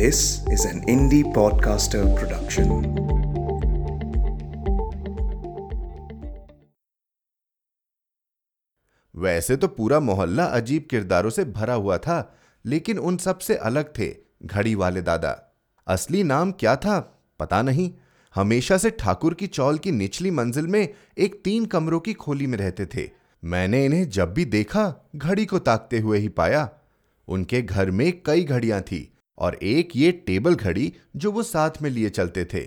This is an indie podcaster production. वैसे तो पूरा मोहल्ला अजीब किरदारों से भरा हुआ था, लेकिन उन सबसे अलग थे घड़ी वाले दादा। असली नाम क्या था, पता नहीं। हमेशा से ठाकुर की चौल की निचली मंजिल में एक तीन कमरों की खोली में रहते थे। मैंने इन्हें जब भी देखा, घड़ी को ताकते हुए ही पाया। उनके घर में कई घड़ियाँ थी। और एक ये टेबल घड़ी जो वो साथ में लिए चलते थे।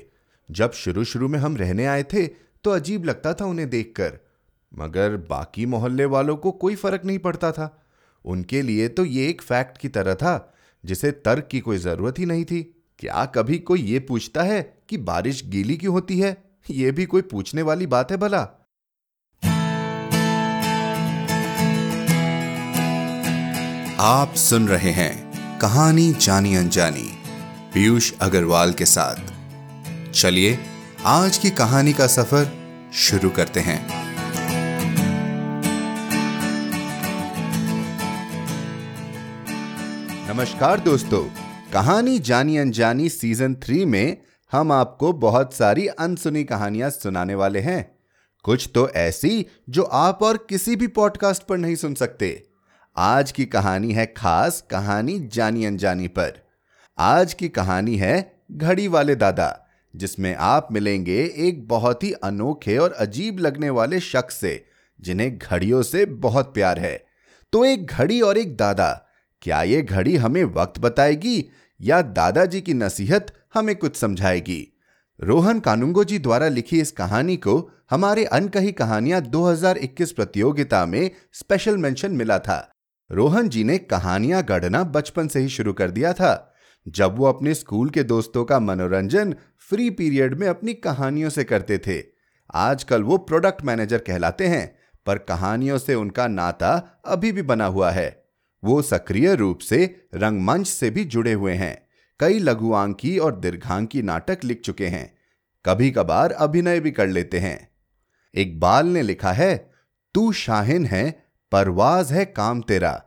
जब शुरू शुरू में हम रहने आए थे तो अजीब लगता था उन्हें देखकर। मगर बाकी मोहल्ले वालों को कोई फ़र्क नहीं पड़ता था। उनके लिए तो ये एक फैक्ट की तरह था, जिसे तर्क की कोई ज़रूरत ही नहीं थी। क्या कभी कोई ये पूछता है कि बारिश गीली क्यों होती है? ये भी कोई पूछने वाली बात है भला? आप सुन रहे हैं कहानी जानी अनजानी, पीयूष अग्रवाल के साथ। चलिए, आज की कहानी का सफ़र शुरू करते हैं। नमस्कार दोस्तों, कहानी जानी अनजानी सीज़न थ्री में हम आपको बहुत सारी अनसुनी कहानियाँ सुनाने वाले हैं। कुछ तो ऐसी जो आप और किसी भी पॉडकास्ट पर नहीं सुन सकते। आज की कहानी है खास कहानी जानी अनजानी पर। आज की कहानी है घड़ी वाले दादा, जिसमें आप मिलेंगे एक बहुत ही अनोखे और अजीब लगने वाले शख्स से, जिन्हें घड़ियों से बहुत प्यार है। तो एक घड़ी और एक दादा, क्या ये घड़ी हमें वक्त बताएगी या दादाजी की नसीहत हमें कुछ समझाएगी? रोहन कानुंगो जी द्वारा लिखी इस कहानी को हमारे अनकही कहानियाँ 2021 प्रतियोगिता में स्पेशल मेंशन मिला था। रोहन जी ने कहानियाँ गढ़ना बचपन से ही शुरू कर दिया था। जब वो अपने स्कूल के दोस्तों का मनोरंजन फ्री पीरियड में अपनी कहानियों से करते थे, आजकल वो प्रोडक्ट मैनेजर कहलाते हैं, पर कहानियों से उनका नाता अभी भी बना हुआ है। वो सक्रिय रूप से रंगमंच से भी जुड़े हुए हैं। कई लघुआंकी और दीर्घांकी नाटक लिख चुके हैं। कभी कभार अभिनय भी कर लेते हैं। इकबाल ने लिखा है, तू शाहिन है परवाज है काम तेरा।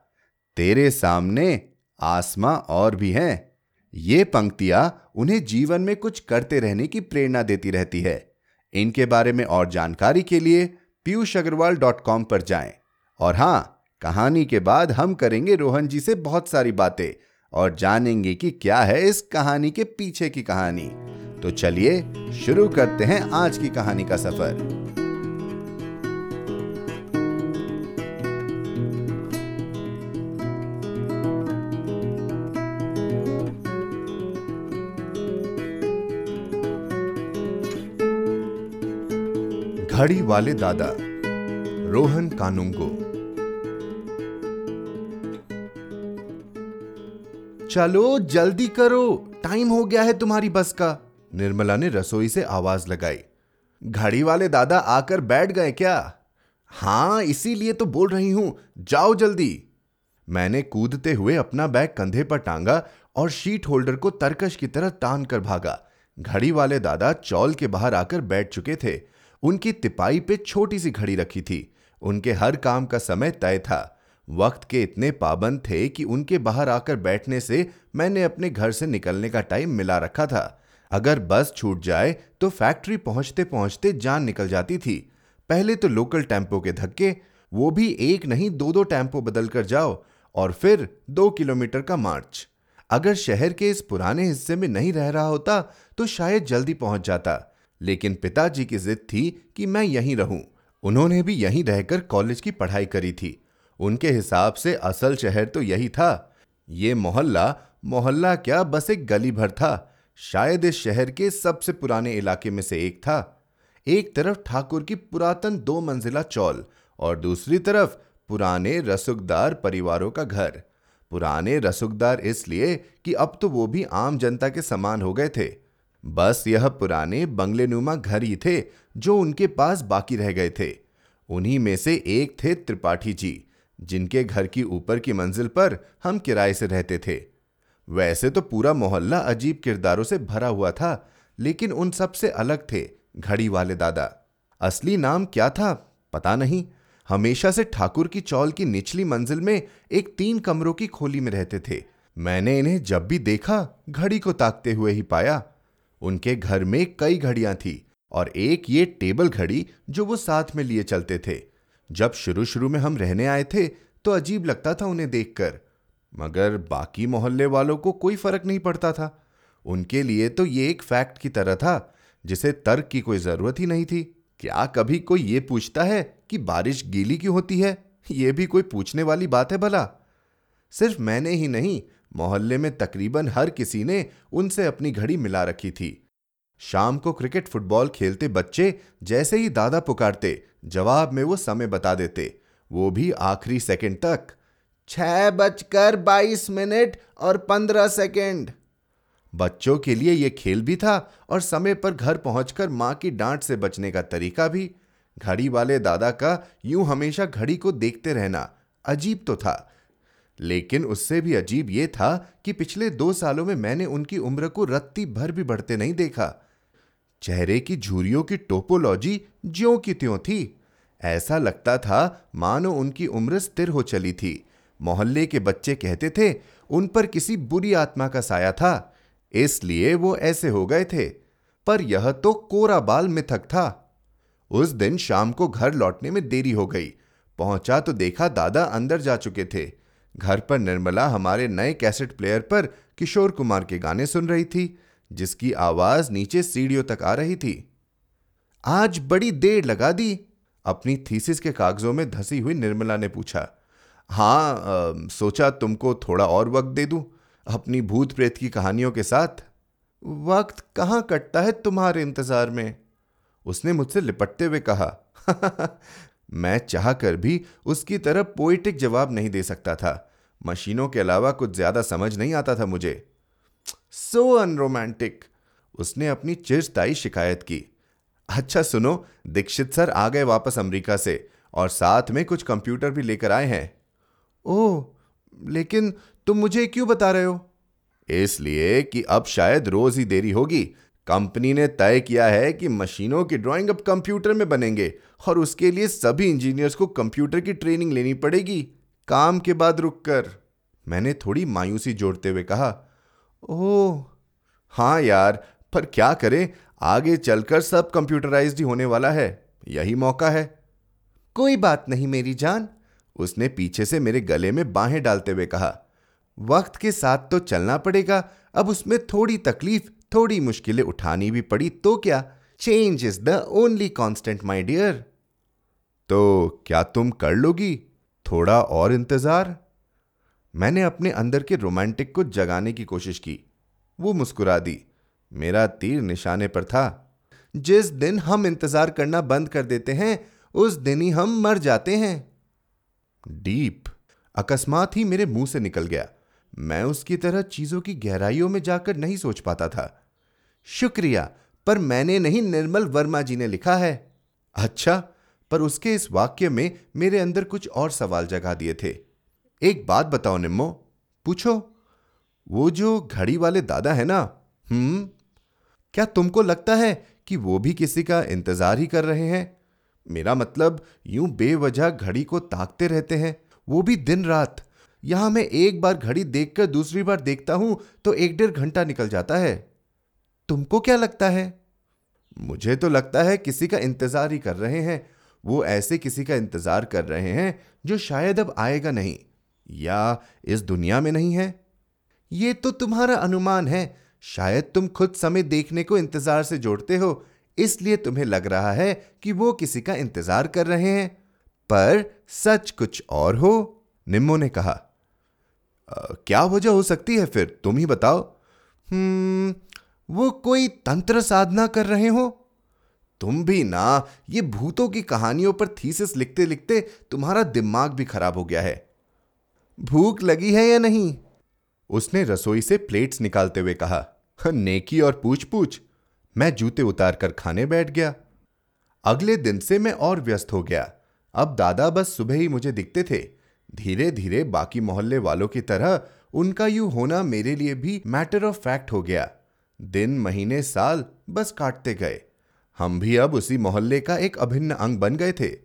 तेरे सामने आसमां और भी हैं। ये पंक्तियाँ उन्हें जीवन में कुछ करते रहने की प्रेरणा देती रहती है। इनके बारे में और जानकारी के लिए पीयूष अग्रवाल डॉट कॉम पर जाएँ। और हाँ, कहानी के बाद हम करेंगे रोहन जी से बहुत सारी बातें और जानेंगे कि क्या है इस कहानी के पीछे की कहानी। तो चलिए शुरू करते हैं आज की कहानी का सफ़र। घड़ी वाले दादा रोहन कानुंगो। चलो जल्दी करो। टाइम हो गया है तुम्हारी बस का। निर्मला ने रसोई से आवाज़ लगाई। घड़ी वाले दादा आकर बैठ गए क्या? हाँ इसीलिए तो बोल रही हूँ। जाओ जल्दी। मैंने कूदते हुए अपना बैग कंधे पर टांगा और शीट होल्डर को तरकश की तरह तान कर भागा। घड़ी वाले दादा चौल के बाहर आकर बैठ चुके थे। उनकी तिपाई पे छोटी सी घड़ी रखी थी। उनके हर काम का समय तय था। वक्त के इतने पाबंद थे कि उनके बाहर आकर बैठने से मैंने अपने घर से निकलने का टाइम मिला रखा था। अगर बस छूट जाए तो फैक्ट्री पहुँचते पहुँचते जान निकल जाती थी। पहले तो लोकल टेंपो के धक्के, वो भी एक नहीं दो दो टेंपो बदल कर जाओ, और फिर दो किलोमीटर का मार्च। अगर शहर के इस पुराने हिस्से में नहीं रह रहा होता तो शायद जल्दी पहुँच जाता। लेकिन पिताजी की जिद थी कि मैं यहीं रहूँ। उन्होंने भी यहीं रहकर कॉलेज की पढ़ाई करी थी। उनके हिसाब से असल शहर तो यही था। ये मोहल्ला मोहल्ला क्या बस एक गली भर था। शायद इस शहर के सबसे पुराने इलाके में से एक था। एक तरफ़ ठाकुर की पुरातन दो मंजिला चौल और दूसरी तरफ़ पुराने रसुकदार परिवारों का घर। पुराने रसुकदार इसलिए कि अब तो वो भी आम जनता के समान हो गए थे। बस यह पुराने बंगलेनुमा घर ही थे जो उनके पास बाकी रह गए थे। उन्हीं में से एक थे त्रिपाठी जी, जिनके घर की ऊपर की मंजिल पर हम किराए से रहते थे। वैसे तो पूरा मोहल्ला अजीब किरदारों से भरा हुआ था, लेकिन उन सबसे अलग थे घड़ी वाले दादा। असली नाम क्या था, पता नहीं। हमेशा से ठाकुर की चौल की निचली मंजिल में एक तीन कमरों की खोली में रहते थे। मैंने इन्हें जब भी देखा, घड़ी को ताकते हुए ही पाया। उनके घर में कई घड़ियाँ थी और एक ये टेबल घड़ी जो वो साथ में लिए चलते थे। जब शुरू शुरू में हम रहने आए थे तो अजीब लगता था उन्हें देखकर, मगर बाकी मोहल्ले वालों को कोई फ़र्क नहीं पड़ता था। उनके लिए तो ये एक फैक्ट की तरह था, जिसे तर्क की कोई ज़रूरत ही नहीं थी। क्या कभी कोई ये पूछता है कि बारिश गीली क्यों होती है? ये भी कोई पूछने वाली बात है भला? सिर्फ़ मैंने ही नहीं मोहल्ले में तकरीबन हर किसी ने उनसे अपनी घड़ी मिला रखी थी। शाम को क्रिकेट फुटबॉल खेलते बच्चे जैसे ही दादा पुकारते, जवाब में वो समय बता देते। वो भी आखिरी सेकंड तक, छह बजकर बाईस मिनट और पंद्रह सेकंड। बच्चों के लिए यह खेल भी था और समय पर घर पहुंचकर माँ की डांट से बचने का तरीका भी। घड़ी वाले दादा का यूँ हमेशा घड़ी को देखते रहना अजीब तो था। लेकिन उससे भी अजीब यह था कि पिछले दो सालों में मैंने उनकी उम्र को रत्ती भर भी बढ़ते नहीं देखा। चेहरे की झुरियों की टोपोलॉजी ज्यो की त्यों थी। ऐसा लगता था, मानो उनकी उम्र स्थिर हो चली थी। मोहल्ले के बच्चे कहते थे, उन पर किसी बुरी आत्मा का साया था, इसलिए वो ऐसे हो गए थे। पर यह तो कोरा बाल मिथक था। उस दिन शाम को घर लौटने में देरी हो गई। पहुँचा तो देखा दादा अंदर जा चुके थे। घर पर निर्मला हमारे नए कैसेट प्लेयर पर किशोर कुमार के गाने सुन रही थी जिसकी आवाज़ नीचे सीढ़ियों तक आ रही थी। आज बड़ी देर लगा दी। अपनी थीसिस के कागजों में धसी हुई निर्मला ने पूछा हाँ आ, सोचा तुमको थोड़ा और वक्त दे दूँ अपनी भूत प्रेत की कहानियों के साथ? वक्त कहाँ कटता है तुम्हारे इंतज़ार में? उसने मुझसे लिपटते हुए कहा मैं चाहकर भी उसकी तरह पोइटिक जवाब नहीं दे सकता था। मशीनों के अलावा कुछ ज़्यादा समझ नहीं आता था मुझे। सो so अनरोमांटिक उसने अपनी चिरताई शिकायत की। अच्छा सुनो, दीक्षित सर आ गए वापस अमेरिका से और साथ में कुछ कंप्यूटर भी लेकर आए हैं। ओह, लेकिन तुम मुझे क्यों बता रहे हो? इसलिए कि अब शायद रोज ही देरी होगी कंपनी ने तय किया है कि मशीनों की ड्राइंग अब कंप्यूटर में बनेंगे और उसके लिए सभी इंजीनियर्स को कंप्यूटर की ट्रेनिंग लेनी पड़ेगी। काम के बाद रुककर मैंने थोड़ी मायूसी जोड़ते हुए कहा ओह हाँ यार पर क्या करें? आगे चलकर सब कंप्यूटराइज्ड ही होने वाला है। यही मौका है। कोई बात नहीं मेरी जान। उसने पीछे से मेरे गले में बाहें डालते हुए कहा वक्त के साथ तो चलना पड़ेगा। अब उसमें थोड़ी तकलीफ़ थोड़ी मुश्किलें उठानी भी पड़ी तो क्या? Change is the only constant my dear तो क्या तुम कर लोगी? थोड़ा और इंतज़ार? मैंने अपने अंदर के रोमांटिक को जगाने की कोशिश की। वो मुस्कुरा दी। मेरा तीर निशाने पर था। जिस दिन हम इंतज़ार करना बंद कर देते हैं, उस दिन ही हम मर जाते हैं। डीप। अकस्मात ही मेरे मुँह से निकल गया। मैं उसकी तरह चीज़ों की गहराइयों में जाकर नहीं सोच पाता था। शुक्रिया, पर मैंने नहीं निर्मल वर्मा जी ने लिखा है। अच्छा पर उसके इस वाक्य में मेरे अंदर कुछ और सवाल जगा दिए थे। एक बात बताओ निम्मो, पूछो। वो जो घड़ी वाले दादा है ना? हम्म। क्या तुमको लगता है कि वो भी किसी का इंतज़ार ही कर रहे हैं? मेरा मतलब यूँ बेवजह घड़ी को ताकते रहते हैं। वो भी दिन रात। यहाँ मैं एक बार घड़ी देखकर दूसरी बार देखता हूँ तो एक डेढ़ घंटा निकल जाता है। तुमको क्या लगता है? मुझे तो लगता है किसी का इंतज़ार ही कर रहे हैं। वो ऐसे किसी का इंतज़ार कर रहे हैं जो शायद अब आएगा नहीं या इस दुनिया में नहीं है। ये तो तुम्हारा अनुमान है। शायद तुम खुद समय देखने को इंतज़ार से जोड़ते हो इसलिए तुम्हें लग रहा है कि वो किसी का इंतज़ार कर रहे हैं। पर सच कुछ और हो निम्मो ने कहा। आ, क्या वजह हो सकती है फिर? तुम ही बताओ। हम्म वो कोई तंत्र साधना कर रहे हो? तुम भी ना, ये भूतों की कहानियों पर थीसिस लिखते लिखते तुम्हारा दिमाग भी खराब हो गया है। भूख लगी है या नहीं? उसने रसोई से प्लेट्स निकालते हुए कहा, नेकी और पूछ पूछ मैं जूते उतार कर खाने बैठ गया। अगले दिन से मैं और व्यस्त हो गया। अब दादा बस सुबह ही मुझे दिखते थे। धीरे धीरे बाकी मोहल्ले वालों की तरह उनका यूँ होना मेरे लिए भी मैटर ऑफ़ फैक्ट हो गया। दिन, महीने, साल बस काटते गए। हम भी अब उसी मोहल्ले का एक अभिन्न अंग बन गए थे।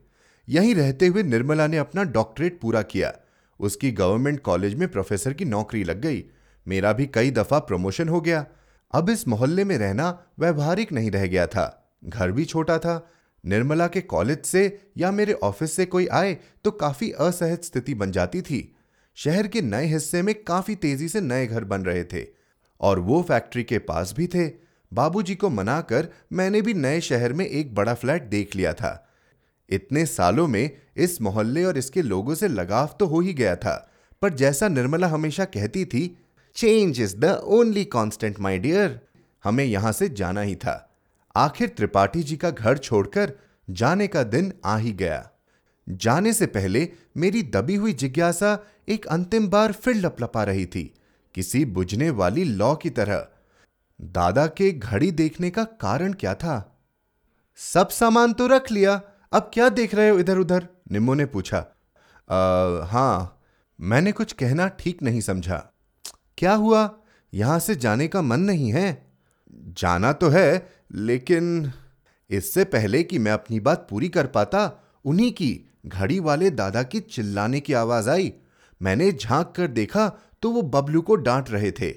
यहीं रहते हुए निर्मला ने अपना डॉक्टरेट पूरा किया। उसकी गवर्नमेंट कॉलेज में प्रोफेसर की नौकरी लग गई। मेरा भी कई दफ़ा प्रमोशन हो गया। अब इस मोहल्ले में रहना व्यवहारिक नहीं रह गया था। घर भी छोटा था। निर्मला के कॉलेज से या मेरे ऑफ़िस से कोई आए तो काफ़ी असहज स्थिति बन जाती थी। शहर के नए हिस्से में काफ़ी तेज़ी से नए घर बन रहे थे। और वो फैक्ट्री के पास भी थे। बाबूजी को मनाकर मैंने भी नए शहर में एक बड़ा फ्लैट देख लिया था। इतने सालों में इस मोहल्ले और इसके लोगों से लगाव तो हो ही गया था, पर जैसा निर्मला हमेशा कहती थी change is the only constant my dear हमें यहाँ से जाना ही था। आखिर त्रिपाठी जी का घर छोड़कर जाने का दिन आ ही गया। जाने से पहले मेरी दबी हुई जिज्ञासा एक अंतिम बार फिर लपलपा रही थी। किसी बुझने वाली लौ की तरह। दादा के घड़ी देखने का कारण क्या था? सब सामान तो रख लिया, अब क्या देख रहे हो इधर उधर निम्मो ने पूछा। हाँ, मैंने कुछ कहना ठीक नहीं समझा। क्या हुआ? यहाँ से जाने का मन नहीं है? जाना तो है, लेकिन इससे पहले कि मैं अपनी बात पूरी कर पाता, उन्हीं की, घड़ी वाले दादा की चिल्लाने की आवाज़ आई। मैंने झाँक कर देखा तो वो बबलू को डांट रहे थे।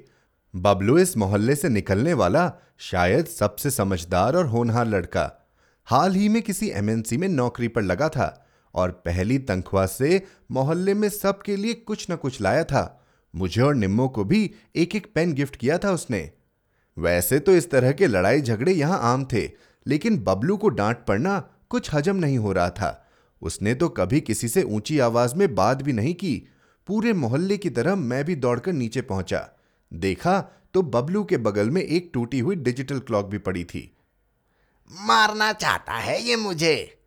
बबलू इस मोहल्ले से निकलने वाला शायद सबसे समझदार और होनहार लड़का। हाल ही में किसी एमएनसी में नौकरी पर लगा था और पहली तनख्वाह से मोहल्ले में सबके लिए कुछ न कुछ लाया था। मुझे और निम्मो को भी एक एक पेन गिफ्ट किया था उसने। वैसे तो इस तरह के लड़ाई झगड़े यहाँ आम थे, लेकिन बबलू को डांट पड़ना कुछ हजम नहीं हो रहा था। उसने तो कभी किसी से ऊँची आवाज़ में बात भी नहीं की पूरे मोहल्ले की तरह मैं भी दौड़कर नीचे पहुँचा। देखा तो बबलू के बगल में एक टूटी हुई डिजिटल क्लॉक भी पड़ी थी। मारना चाहता है ये मुझे।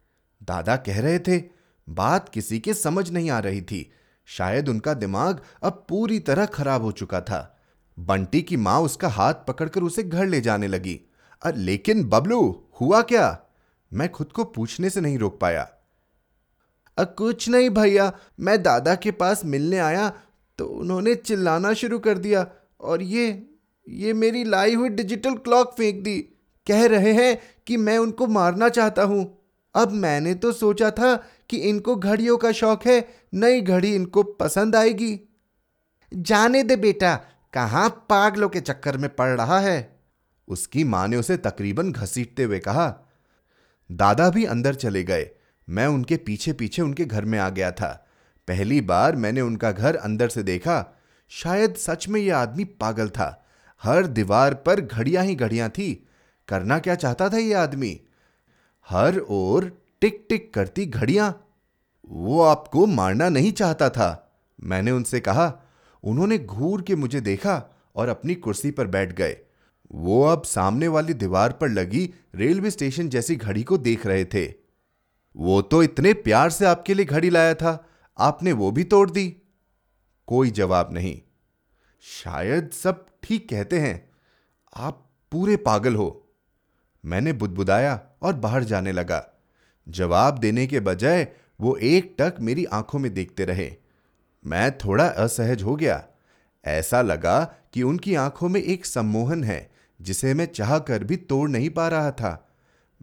दादा कह रहे थे, बात किसी के समझ नहीं आ रही थी। शायद उनका दिमाग अब पूरी तरह खराब हो चुका था। बंटी की माँ उसका हाथ पकड़कर उसे घर ले जाने लगी। लेकिन बबलू, हुआ क्या? मैं खुद को पूछने से नहीं रोक पाया। कुछ नहीं भैया, मैं दादा के पास मिलने आया तो उन्होंने चिल्लाना शुरू कर दिया और ये ये मेरी लाई हुई डिजिटल क्लॉक फेंक दी। कह रहे हैं कि मैं उनको मारना चाहता हूँ। अब मैंने तो सोचा था कि इनको घड़ियों का शौक है, नई घड़ी इनको पसंद आएगी। जाने दे बेटा, कहाँ पागलों के चक्कर में पड़ रहा है? उसकी माँ ने उसे तकरीबन घसीटते हुए कहा। दादा भी अंदर चले गए। मैं उनके पीछे पीछे उनके घर में आ गया था। पहली बार मैंने उनका घर अंदर से देखा। शायद सच में यह आदमी पागल था। हर दीवार पर घड़ियाँ ही घड़ियाँ थी। करना क्या चाहता था यह आदमी? हर ओर टिक टिक करती घड़ियाँ। वो आपको मारना नहीं चाहता था। मैंने उनसे कहा, उन्होंने घूर के मुझे देखा और अपनी कुर्सी पर बैठ गए। वो अब सामने वाली दीवार पर लगी रेलवे स्टेशन जैसी घड़ी को देख रहे थे। वो तो इतने प्यार से आपके लिए घड़ी लाया था। आपने वो भी तोड़ दी। कोई जवाब नहीं। शायद सब ठीक कहते हैं। आप पूरे पागल हो। मैंने बुदबुदाया और बाहर जाने लगा। जवाब देने के बजाय वो एक टक मेरी आँखों में देखते रहे। मैं थोड़ा असहज हो गया। ऐसा लगा कि उनकी आँखों में एक सम्मोहन है, जिसे मैं चाह कर भी तोड़ नहीं पा रहा था।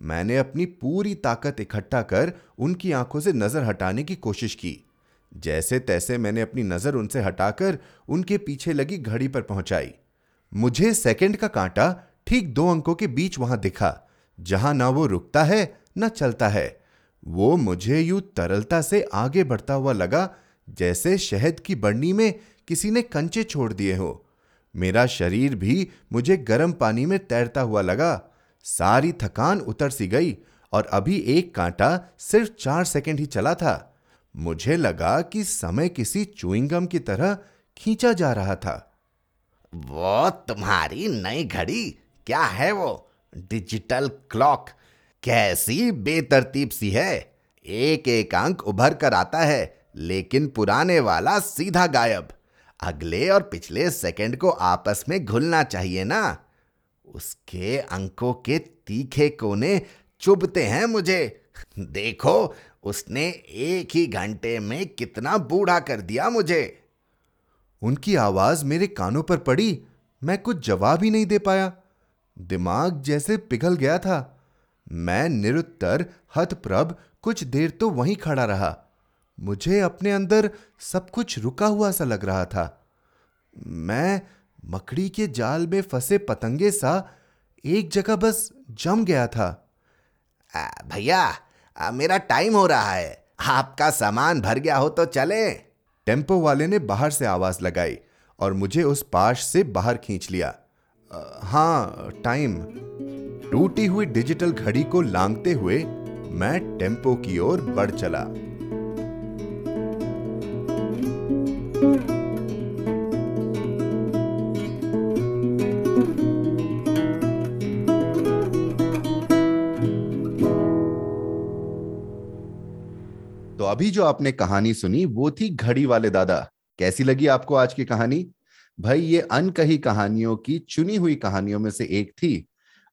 मैंने अपनी पूरी ताकत इकट्ठा कर उनकी आँखों से नज़र हटाने की कोशिश की। जैसे तैसे मैंने अपनी नज़र उनसे हटाकर उनके पीछे लगी घड़ी पर पहुंचाई। मुझे सेकंड का कांटा ठीक दो अंकों के बीच वहाँ दिखा, जहाँ ना वो रुकता है, न चलता है। वो मुझे यूँ तरलता से आगे बढ़ता हुआ लगा, जैसे शहद की बर्नी में किसी ने कंचे छोड़ दिए हो। मेरा शरीर भी मुझे गर्म पानी में तैरता हुआ लगा सारी थकान उतर सी गई और अभी एक कांटा सिर्फ़ चार सेकंड ही चला था। मुझे लगा कि समय किसी चुइंगम की तरह खींचा जा रहा था। वो तुम्हारी नई घड़ी, क्या है वो? डिजिटल क्लॉक, कैसी बेतरतीब सी है। एक एक अंक उभर कर आता है, लेकिन पुराने वाला सीधा गायब। अगले और पिछले सेकंड को आपस में घुलना चाहिए ना। उसके अंकों के तीखे कोने चुभते हैं मुझे। देखो, उसने एक ही घंटे में कितना बूढ़ा कर दिया मुझे। उनकी आवाज़ मेरे कानों पर पड़ी, मैं कुछ जवाब ही नहीं दे पाया। दिमाग जैसे पिघल गया था। मैं निरुत्तर, हतप्रभ, कुछ देर तो वहीं खड़ा रहा। मुझे अपने अंदर सब कुछ रुका हुआ सा लग रहा था। मैं मकड़ी के जाल में फंसे पतंगे सा एक जगह बस जम गया था। भैया मेरा टाइम हो रहा है। आपका सामान भर गया हो तो चले। टेंपो वाले ने बाहर से आवाज़ लगाई और मुझे उस पाश से बाहर खींच लिया। "अ, हाँ टाइम। टूटी हुई डिजिटल घड़ी को लांगते हुए मैं टेंपो की ओर बढ़ चला। अभी जो आपने कहानी सुनी, वो थी घड़ी वाले दादा। कैसी लगी आपको आज की कहानी? भाई, ये अनकही कहानियों की चुनी हुई कहानियों में से एक थी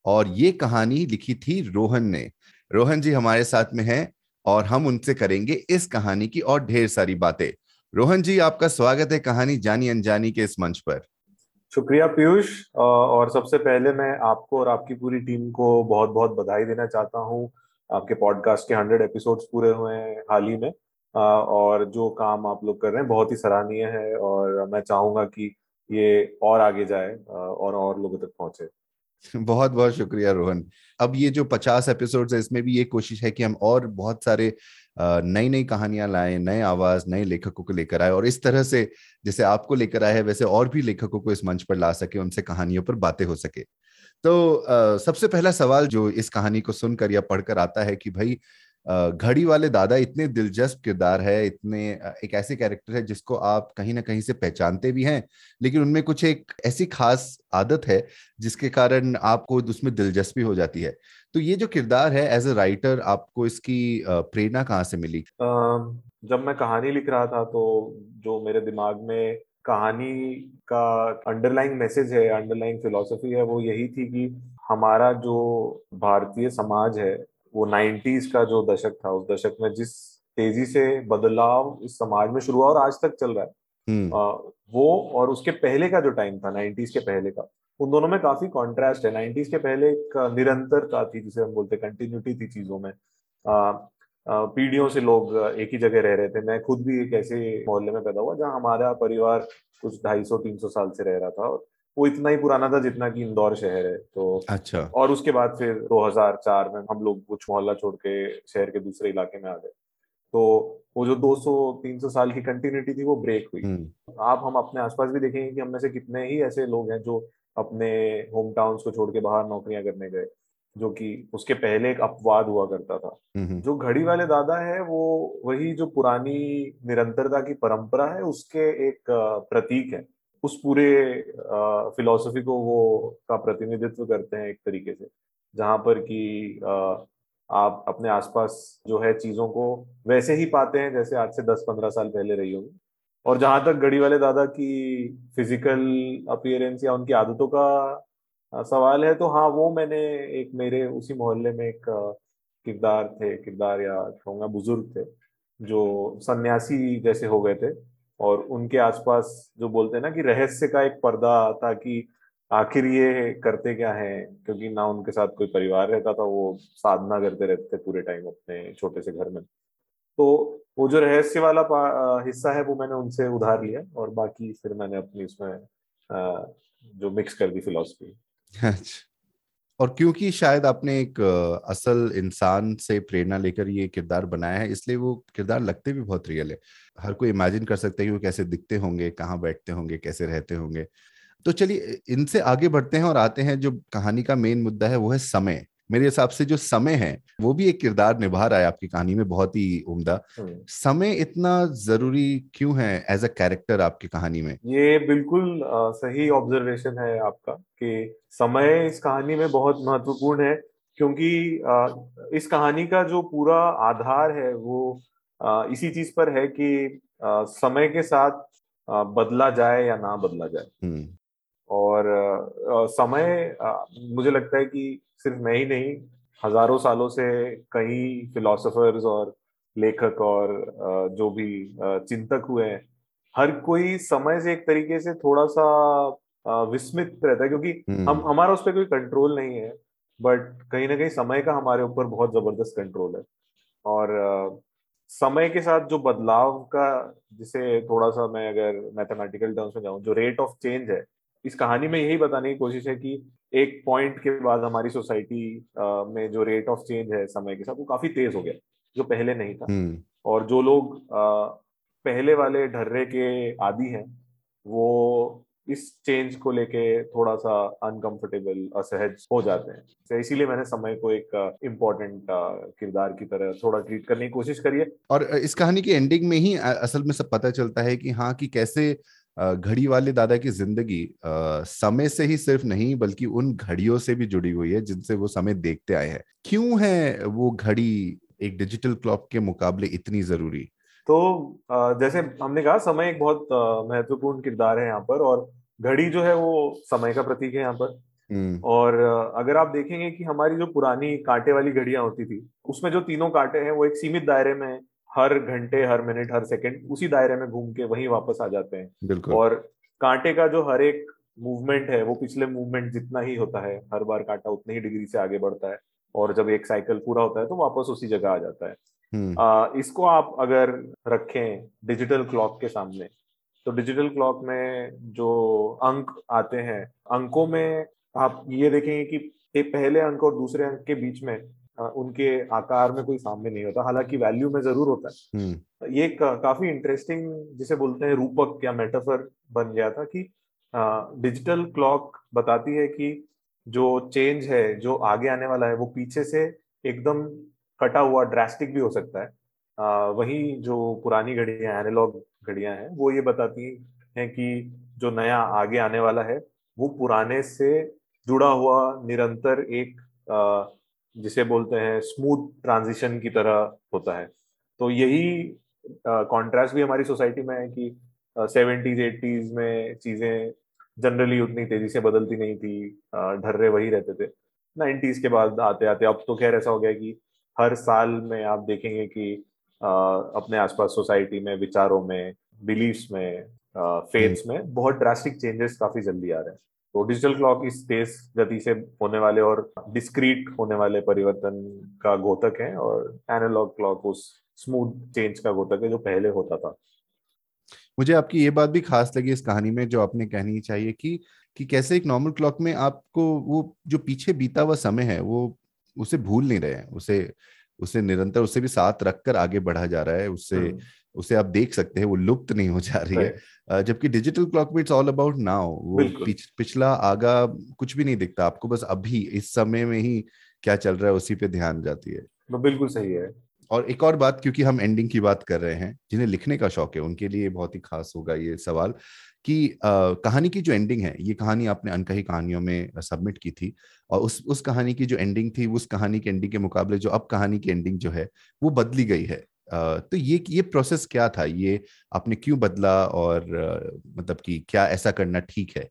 और ये कहानी लिखी थी रोहन ने। रोहन जी हमारे साथ में हैं और हम उनसे करेंगे इस कहानी की और ढेर सारी बातें। रोहन जी, आपका स्वागत है कहानी जानी अनजानी के इस मंच पर। शुक्रिया पीयूष और सबसे पहले मैं आपको और आपकी पूरी टीम को बहुत बहुत बधाई देना चाहता हूँ। आपके पॉडकास्ट के हंड्रेड एपिसोड्स पूरे हुए हैं हाल ही में। और जो काम आप लोग कर रहे हैं बहुत ही सराहनीय है और मैं चाहूँगा कि ये और आगे जाए और और लोगों तक पहुँचे। बहुत बहुत शुक्रिया रोहन। अब ये जो पचास एपिसोड्स है, इसमें भी ये कोशिश है कि हम और बहुत सारे नई नई कहानियाँ लाएँ, नए आवाज़, नए लेखकों को लेकर आए और इस तरह से जैसे आपको लेकर आए वैसे और भी लेखकों को इस मंच पर ला सके, उनसे कहानियों पर बातें हो सके। तो अ, सबसे पहला सवाल जो इस कहानी को सुनकर या पढ़कर आता है कि भाई घड़ी वाले दादा इतने दिलचस्प किरदार है इतने एक ऐसे कैरेक्टर है जिसको आप कहीं ना कहीं से पहचानते भी हैं लेकिन उनमें कुछ एक ऐसी खास आदत है जिसके कारण आपको उसमें दिलचस्पी हो जाती है। तो ये जो किरदार है एज अ राइटर आपको इसकी प्रेरणा कहाँ से मिली? जब मैं कहानी लिख रहा था तो जो मेरे दिमाग में कहानी का अंडरलाइंग मैसेज है अंडरलाइंग फिलोसफी है वो यही थी कि हमारा जो भारतीय समाज है वो 90s का जो दशक था उस दशक में जिस तेज़ी से बदलाव इस समाज में शुरू हुआ और आज तक चल रहा है हम्म। अ, वो और उसके पहले का जो टाइम था 90s के पहले का उन दोनों में काफ़ी कॉन्ट्रास्ट है। 90s के पहले एक निरंतरता थी जिसे हम बोलते कंटिन्यूटी थी चीज़ों में। अ, पीढ़ियों से लोग एक ही जगह रह रहे थे। मैं खुद भी एक ऐसे मोहल्ले में पैदा हुआ जहाँ हमारा परिवार कुछ ढाई सौ तीन सौ साल से रह रहा था और वो इतना ही पुराना था जितना कि इंदौर शहर है। तो अच्छा। और उसके बाद फिर 2004 में हम लोग कुछ मोहल्ला छोड़ के शहर के दूसरे इलाके में आ गए। तो वो जो 200-300 साल की कंटिन्यूटी थी वो ब्रेक हुई। हम्म। आप हम अपने आसपास भी देखेंगे कि हम में से कितने ही ऐसे लोग हैं जो अपने होम टाउन्स को छोड़ के बाहर नौकरियाँ करने गए। जो कि उसके पहले एक अपवाद हुआ करता था। जो घड़ी वाले दादा है वो वही जो पुरानी निरंतरता की परंपरा है उसके एक प्रतीक है। उस पूरे फिलॉसफी को वो का प्रतिनिधित्व करते हैं एक तरीके से जहाँ पर कि आप अपने आसपास जो है चीज़ों को वैसे ही पाते हैं जैसे आज से 10-15 साल पहले रही होगी। और जहाँ तक घड़ी वाले दादा की फ़िज़िकल अपियरेंस या उनकी आदतों का सवाल है तो हाँ वो मैंने एक मेरे उसी मोहल्ले में एक किरदार थे, किरदार या कहूँगा बुज़ुर्ग थे, जो सन्यासी जैसे हो गए थे और उनके आसपास जो बोलते हैं ना कि रहस्य का एक पर्दा था कि आखिर ये करते क्या है, क्योंकि ना उनके साथ कोई परिवार रहता था, वो साधना करते रहते थे पूरे टाइम अपने छोटे से घर में। तो वो जो रहस्य वाला हिस्सा है वो मैंने उनसे उधार लिया और बाकी फिर मैंने अपनी उसमें जो मिक्स कर दी फिलोसफी। और क्योंकि शायद आपने एक असल इंसान से प्रेरणा लेकर ये किरदार बनाया है, इसलिए वो किरदार लगते भी बहुत रियल है। हर कोई इमेजिन कर सकता है कि वो कैसे दिखते होंगे, कहाँ बैठते होंगे, कैसे रहते होंगे। तो चलिए, इनसे आगे बढ़ते हैं और आते हैं जो कहानी का मेन मुद्दा है, वो है समय। मेरे हिसाब से जो समय है वो भी एक किरदार निभा रहा है आपकी कहानी में बहुत ही उम्दा। समय इतना ज़रूरी क्यों है एज अ कैरेक्टर आपकी कहानी में? ये बिल्कुल सही ऑब्जर्वेशन है आपका कि समय इस कहानी में बहुत महत्वपूर्ण है क्योंकि इस कहानी का जो पूरा आधार है वो इसी चीज़ पर है कि समय के साथ बदला जाए या ना बदला जाए। हम्म। और अ, समय अ, मुझे लगता है कि सिर्फ़ मैं ही नहीं हज़ारों सालों से कई फिलोसोफर्स और लेखक और अ, जो भी चिंतक हुए हैं हर कोई समय से एक तरीके से थोड़ा सा विस्मित रहता है क्योंकि हम्म। हम हमारा उस पर कोई कंट्रोल नहीं है बट कहीं ना कहीं समय का हमारे ऊपर बहुत ज़बरदस्त कंट्रोल है। और समय के साथ जो बदलाव का जिसे थोड़ा सा मैं अगर मैथमेटिकल टर्म्स में जाऊँ जो रेट ऑफ़ चेंज है इस कहानी में यही बताने की कोशिश है कि एक पॉइंट के बाद हमारी सोसाइटी में जो रेट ऑफ़ चेंज है समय के साथ वो काफ़ी तेज हो गया जो पहले नहीं था। हम्म। और जो लोग पहले वाले ढर्रे के आदि हैं वो इस चेंज को लेके थोड़ा सा अनकंफर्टेबल असहज हो जाते हैं। तो इसीलिए मैंने समय को एक इम्पोर्टेंट किरदार की तरह थोड़ा ट्रीट करने की कोशिश करी है। और इस कहानी की एंडिंग में ही असल में सब पता चलता है कि हाँ कि कैसे घड़ी वाले दादा की ज़िंदगी समय से ही सिर्फ़ नहीं बल्कि उन घड़ियों से भी जुड़ी हुई है जिनसे वो समय देखते आए हैं। क्यों है वो घड़ी एक डिजिटल क्लॉक के मुकाबले इतनी ज़रूरी? तो जैसे हमने कहा समय एक बहुत महत्वपूर्ण किरदार है यहाँ पर और घड़ी जो है वो समय का प्रतीक है यहाँ पर। हम्म। और अगर आप देखेंगे कि हमारी जो पुरानी कांटे वाली घड़ियाँ होती थी उसमें जो तीनों कांटे हैं वो एक सीमित दायरे में हर घंटे हर मिनट हर सेकंड उसी दायरे में घूम के वहीं वापस आ जाते हैं। और कांटे का जो हर एक मूवमेंट है वो पिछले मूवमेंट जितना ही होता है हर बार कांटा उतनी ही डिग्री से आगे बढ़ता है और जब एक साइकिल पूरा होता है तो वापस उसी जगह आ जाता है। हम्म। आ, इसको आप अगर रखें डिजिटल क्लॉक के सामने तो डिजिटल क्लॉक में जो अंक आते हैं अंकों में आप ये देखेंगे कि एक पहले अंक और दूसरे अंक के बीच में उनके आकार में कोई सामने नहीं होता हालाँकि वैल्यू में ज़रूर होता है। हम्म। ये एक काफ़ी इंटरेस्टिंग जिसे बोलते हैं रूपक या मेटाफर बन गया था कि डिजिटल क्लॉक बताती है कि जो चेंज है जो आगे आने वाला है वो पीछे से एकदम कटा हुआ ड्रास्टिक भी हो सकता है। आ, वही जो पुरानी घड़ियाँ एनालॉग घड़ियाँ हैं वो ये बताती हैं कि जो नया आगे आने वाला है वो पुराने से जुड़ा हुआ निरंतर एक आ, जिसे बोलते हैं स्मूथ ट्रांजिशन की तरह होता है। तो यही कॉन्ट्रास्ट भी हमारी सोसाइटी में है कि सेवेंटीज एटीज में चीज़ें जनरली उतनी तेज़ी से बदलती नहीं थी ढर्रे वही रहते थे। नाइन्टीज के बाद आते आते अब तो खैर ऐसा हो गया कि हर साल में आप देखेंगे कि अ, अपने आसपास सोसाइटी में विचारों में बिलीफ्स में फेथ्स में बहुत ड्रास्टिक चेंजेस काफ़ी जल्दी आ रहे हैं। तो डिजिटल क्लॉक इस तेज गति से होने वाले और डिस्क्रीट होने वाले परिवर्तन का घोतक है और एनालॉग क्लॉक उस स्मूथ चेंज का घोतक है जो पहले होता था। मुझे आपकी ये बात भी खास लगी इस कहानी में जो आपने कहनी चाहिए कि कि कैसे एक नॉर्मल क्लॉक में आपको वो जो पीछे बीता हुआ समय है वो उसे भूल नहीं रहे हैं उसे उसे निरंतर उसे भी साथ रखकर आगे बढ़ा जा रहा है उससे हम्म, उसे आप देख सकते हैं वो लुप्त नहीं हो जा रही है। जबकि डिजिटल क्लॉक में इट्स ऑल अबाउट नाउ वो पिछ, पिछला आगा कुछ भी नहीं दिखता। आपको बस अभी इस समय में ही क्या चल रहा है उसी पे ध्यान जाती है। वो बिल्कुल सही है। और एक और बात क्योंकि हम एंडिंग की बात कर रहे हैं जिन्हें लिखने का शौक है उनके लिए बहुत ही खास होगा ये सवाल कि अ, कहानी की जो एंडिंग है ये कहानी आपने अनकही कहानियों में सबमिट की थी और उस उस कहानी की जो एंडिंग थी उस कहानी की एंडिंग के मुकाबले जो अब कहानी की एंडिंग जो है वो बदली गई है। तो ये ये प्रोसेस क्या था? ये आपने क्यों बदला और मतलब कि क्या ऐसा करना ठीक है?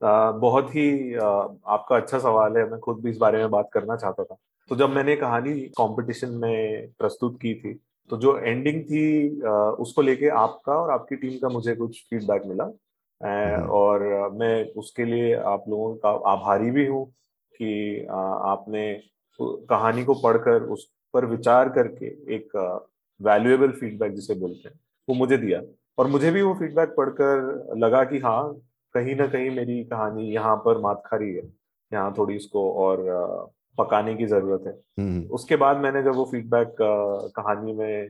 आ, बहुत ही आ, आपका अच्छा सवाल है। मैं खुद भी इस बारे में बात करना चाहता था। तो जब मैंने कहानी कंपटीशन में प्रस्तुत की थी तो जो एंडिंग थी आ, उसको लेके आपका और आपकी टीम का मुझे कुछ फीडबैक मिला। हम्म। और मैं उसके लिए आप लोगों का आभारी भी हूँ कि आपने कहानी को पढ़कर उस पर विचार करके एक वैल्यूएबल फीडबैक जिसे बोलते हैं वो मुझे दिया। और मुझे भी वो फीडबैक पढ़कर लगा कि हाँ कहीं ना कहीं मेरी कहानी यहाँ पर मात खा रही है। यहाँ थोड़ी इसको और पकाने की ज़रूरत है। हम्म। उसके बाद मैंने जब वो फीडबैक कहानी में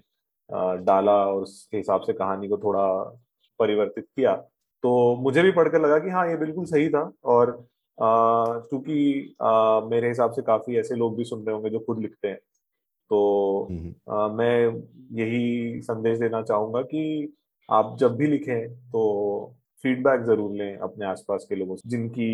डाला और उसके हिसाब से कहानी को थोड़ा परिवर्तित किया तो मुझे भी पढ़कर लगा कि हाँ ये बिल्कुल सही था। और चूँकि मेरे हिसाब से काफ़ी ऐसे लोग भी सुन रहे होंगे जो खुद लिखते हैं तो हम्म अ, मैं यही संदेश देना चाहूँगा कि आप जब भी लिखें तो फीडबैक ज़रूर लें अपने आसपास के लोगों से जिनकी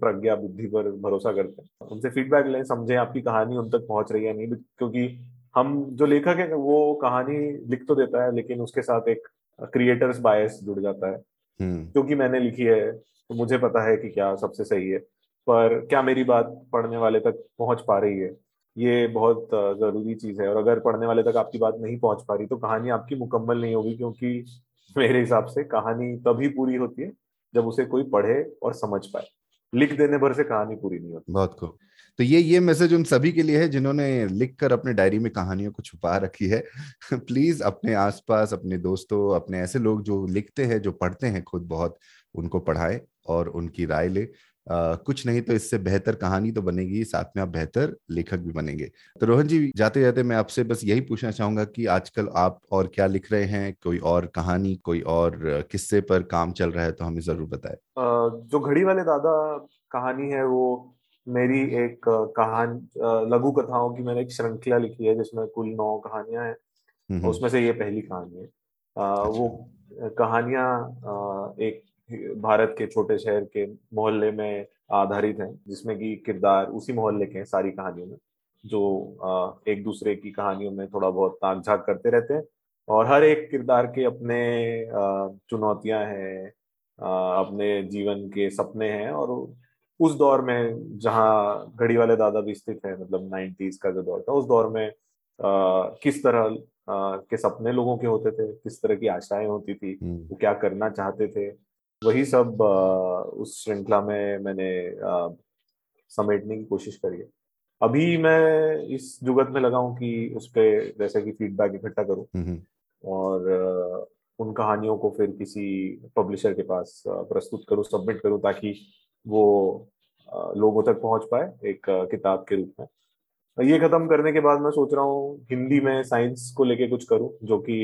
प्रज्ञा बुद्धि पर भरोसा करते हैं। उनसे फीडबैक लें समझें आपकी कहानी उन तक पहुँच रही है नहीं क्योंकि हम जो लेखक है वो कहानी लिख तो देता है लेकिन उसके साथ एक क्रिएटर्स बायस जुड़ जाता है। हम्म। क्योंकि मैंने लिखी है तो मुझे पता है कि क्या सबसे सही है पर क्या मेरी बात पढ़ने वाले तक पहुँच पा रही है? ये बहुत ज़रूरी चीज़ है। और अगर पढ़ने वाले तक आपकी बात नहीं पहुँच पा रही तो कहानी आपकी मुकम्मल नहीं होगी, क्योंकि मेरे हिसाब से कहानी तभी पूरी होती है, जब उसे कोई पढ़े और समझ पाए। लिख देने भर से कहानी पूरी नहीं होती। बहुत खूब। तो ये ये मैसेज उन सभी के लिए है, जिन्होंने लिख कर अपने डायरी में कहानियों को छुपा रखी है। प्लीज़, अपने आसपास, अपने दोस्तों, अपने ऐसे लोग जो लिखते हैं, जो पढ़ते हैं खुद बहुत, उनको पढ़ाएँ और उनकी राय ले। कुछ नहीं तो इससे बेहतर कहानी तो बनेगी साथ में आप बेहतर लेखक भी बनेंगे। तो रोहन जी जाते जाते मैं आपसे बस यही पूछना चाहूँगा कि आजकल आप और क्या लिख रहे हैं? कोई और कहानी कोई और किस्से पर काम चल रहा है तो हमें ज़रूर बताए। जो घड़ी वाले दादा कहानी है वो मेरी एक कहान लघु कथाओं की मैंने एक श्रृंखला लिखी है जिसमें कुल नौ कहानियाँ हैं। हम्म, हम्म। उसमें से ये पहली कहानी है। अच्छा। वो कहानियाँ एक भारत के छोटे शहर के मोहल्ले में आधारित हैं जिसमें कि किरदार उसी मोहल्ले के हैं सारी कहानियों में जो एक दूसरे की कहानियों में थोड़ा बहुत ताक झाक करते रहते हैं और हर एक किरदार के अपने चुनौतियाँ हैं अपने जीवन के सपने हैं और उस दौर में जहाँ घड़ी वाले दादा भी स्थित है मतलब नाइन्टीज का जो दौर था उस दौर में किस तरह के सपने लोगों के होते थे किस तरह की आशाएँ होती थी हम्म। वो क्या करना चाहते थे वही सब उस श्रृंखला में मैंने समेटने की कोशिश करी है अभी मैं इस जुगत में लगा हूँ कि उस पर जैसे कि फीडबैक इकट्ठा करूँ हम्म, हम्म। और उन कहानियों को फिर किसी पब्लिशर के पास प्रस्तुत करूँ सबमिट करूँ ताकि वो लोगों तक पहुँच पाए एक किताब के रूप में ये खत्म करने के बाद मैं सोच रहा हूँ हिंदी में साइंस को लेके कुछ करूँ जो कि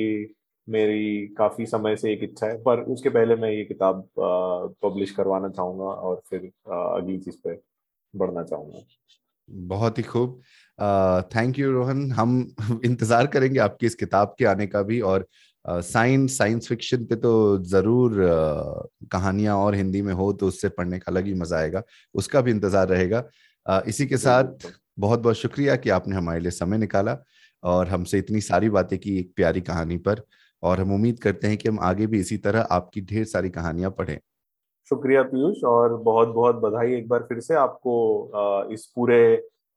मेरी काफ़ी समय से एक इच्छा है पर उसके पहले मैं ये किताब पब्लिश करवाना चाहूँगा और फिर अगली चीज़ पे बढ़ना चाहूँगा। बहुत ही खूब। Thank you Rohan. हम इंतज़ार करेंगे आपकी इस किताब के आने का भी और साइंस साइंस फिक्शन पे तो ज़रूर कहानियाँ और हिंदी में हो तो उससे पढ़ने का अलग ही मज़ा आएगा। उसका भी इंतज़ार रहेगा। uh, इसी के साथ बहुत बहुत शुक्रिया कि आपने हमारे लिए समय निकाला और हमसे इतनी सारी बातें की एक प्यारी कहानी पर। और हम उम्मीद करते हैं कि हम आगे भी इसी तरह आपकी ढेर सारी कहानियाँ पढ़ें। शुक्रिया पीयूष और बहुत बहुत बधाई एक बार फिर से आपको इस पूरे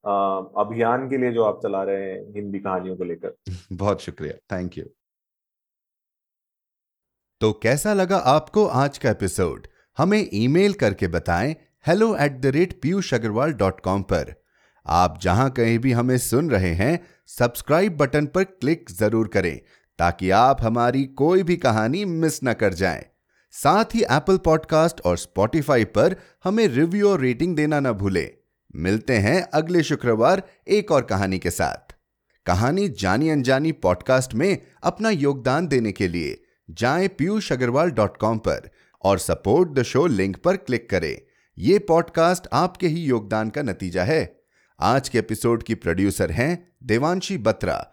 अभियान के लिए जो आप चला रहे हैं हिंदी कहानियों को लेकर। बहुत शुक्रिया थैंक यू तो कैसा लगा आपको आज का एपिसोड हमें ईमेल करके बताएँ hello at the rate Piyush Agarwal dot com पर। आप जहाँ कहीं भी हमें सुन रहे हैं सब्सक्राइब बटन पर क्लिक ज़रूर करें। ताकि आप हमारी कोई भी कहानी मिस न कर जाएँ। साथ ही एप्पल पॉडकास्ट और स्पॉटिफाई पर हमें रिव्यू और रेटिंग देना ना भूलें। मिलते हैं अगले शुक्रवार एक और कहानी के साथ। कहानी जानी अनजानी पॉडकास्ट में अपना योगदान देने के लिए जाएँ पीयूष अग्रवाल डॉट कॉम पर और सपोर्ट द शो लिंक पर क्लिक करें। यह पॉडकास्ट आपके ही योगदान का नतीजा है। आज के एपिसोड की प्रोड्यूसर हैं देवांशी बत्रा।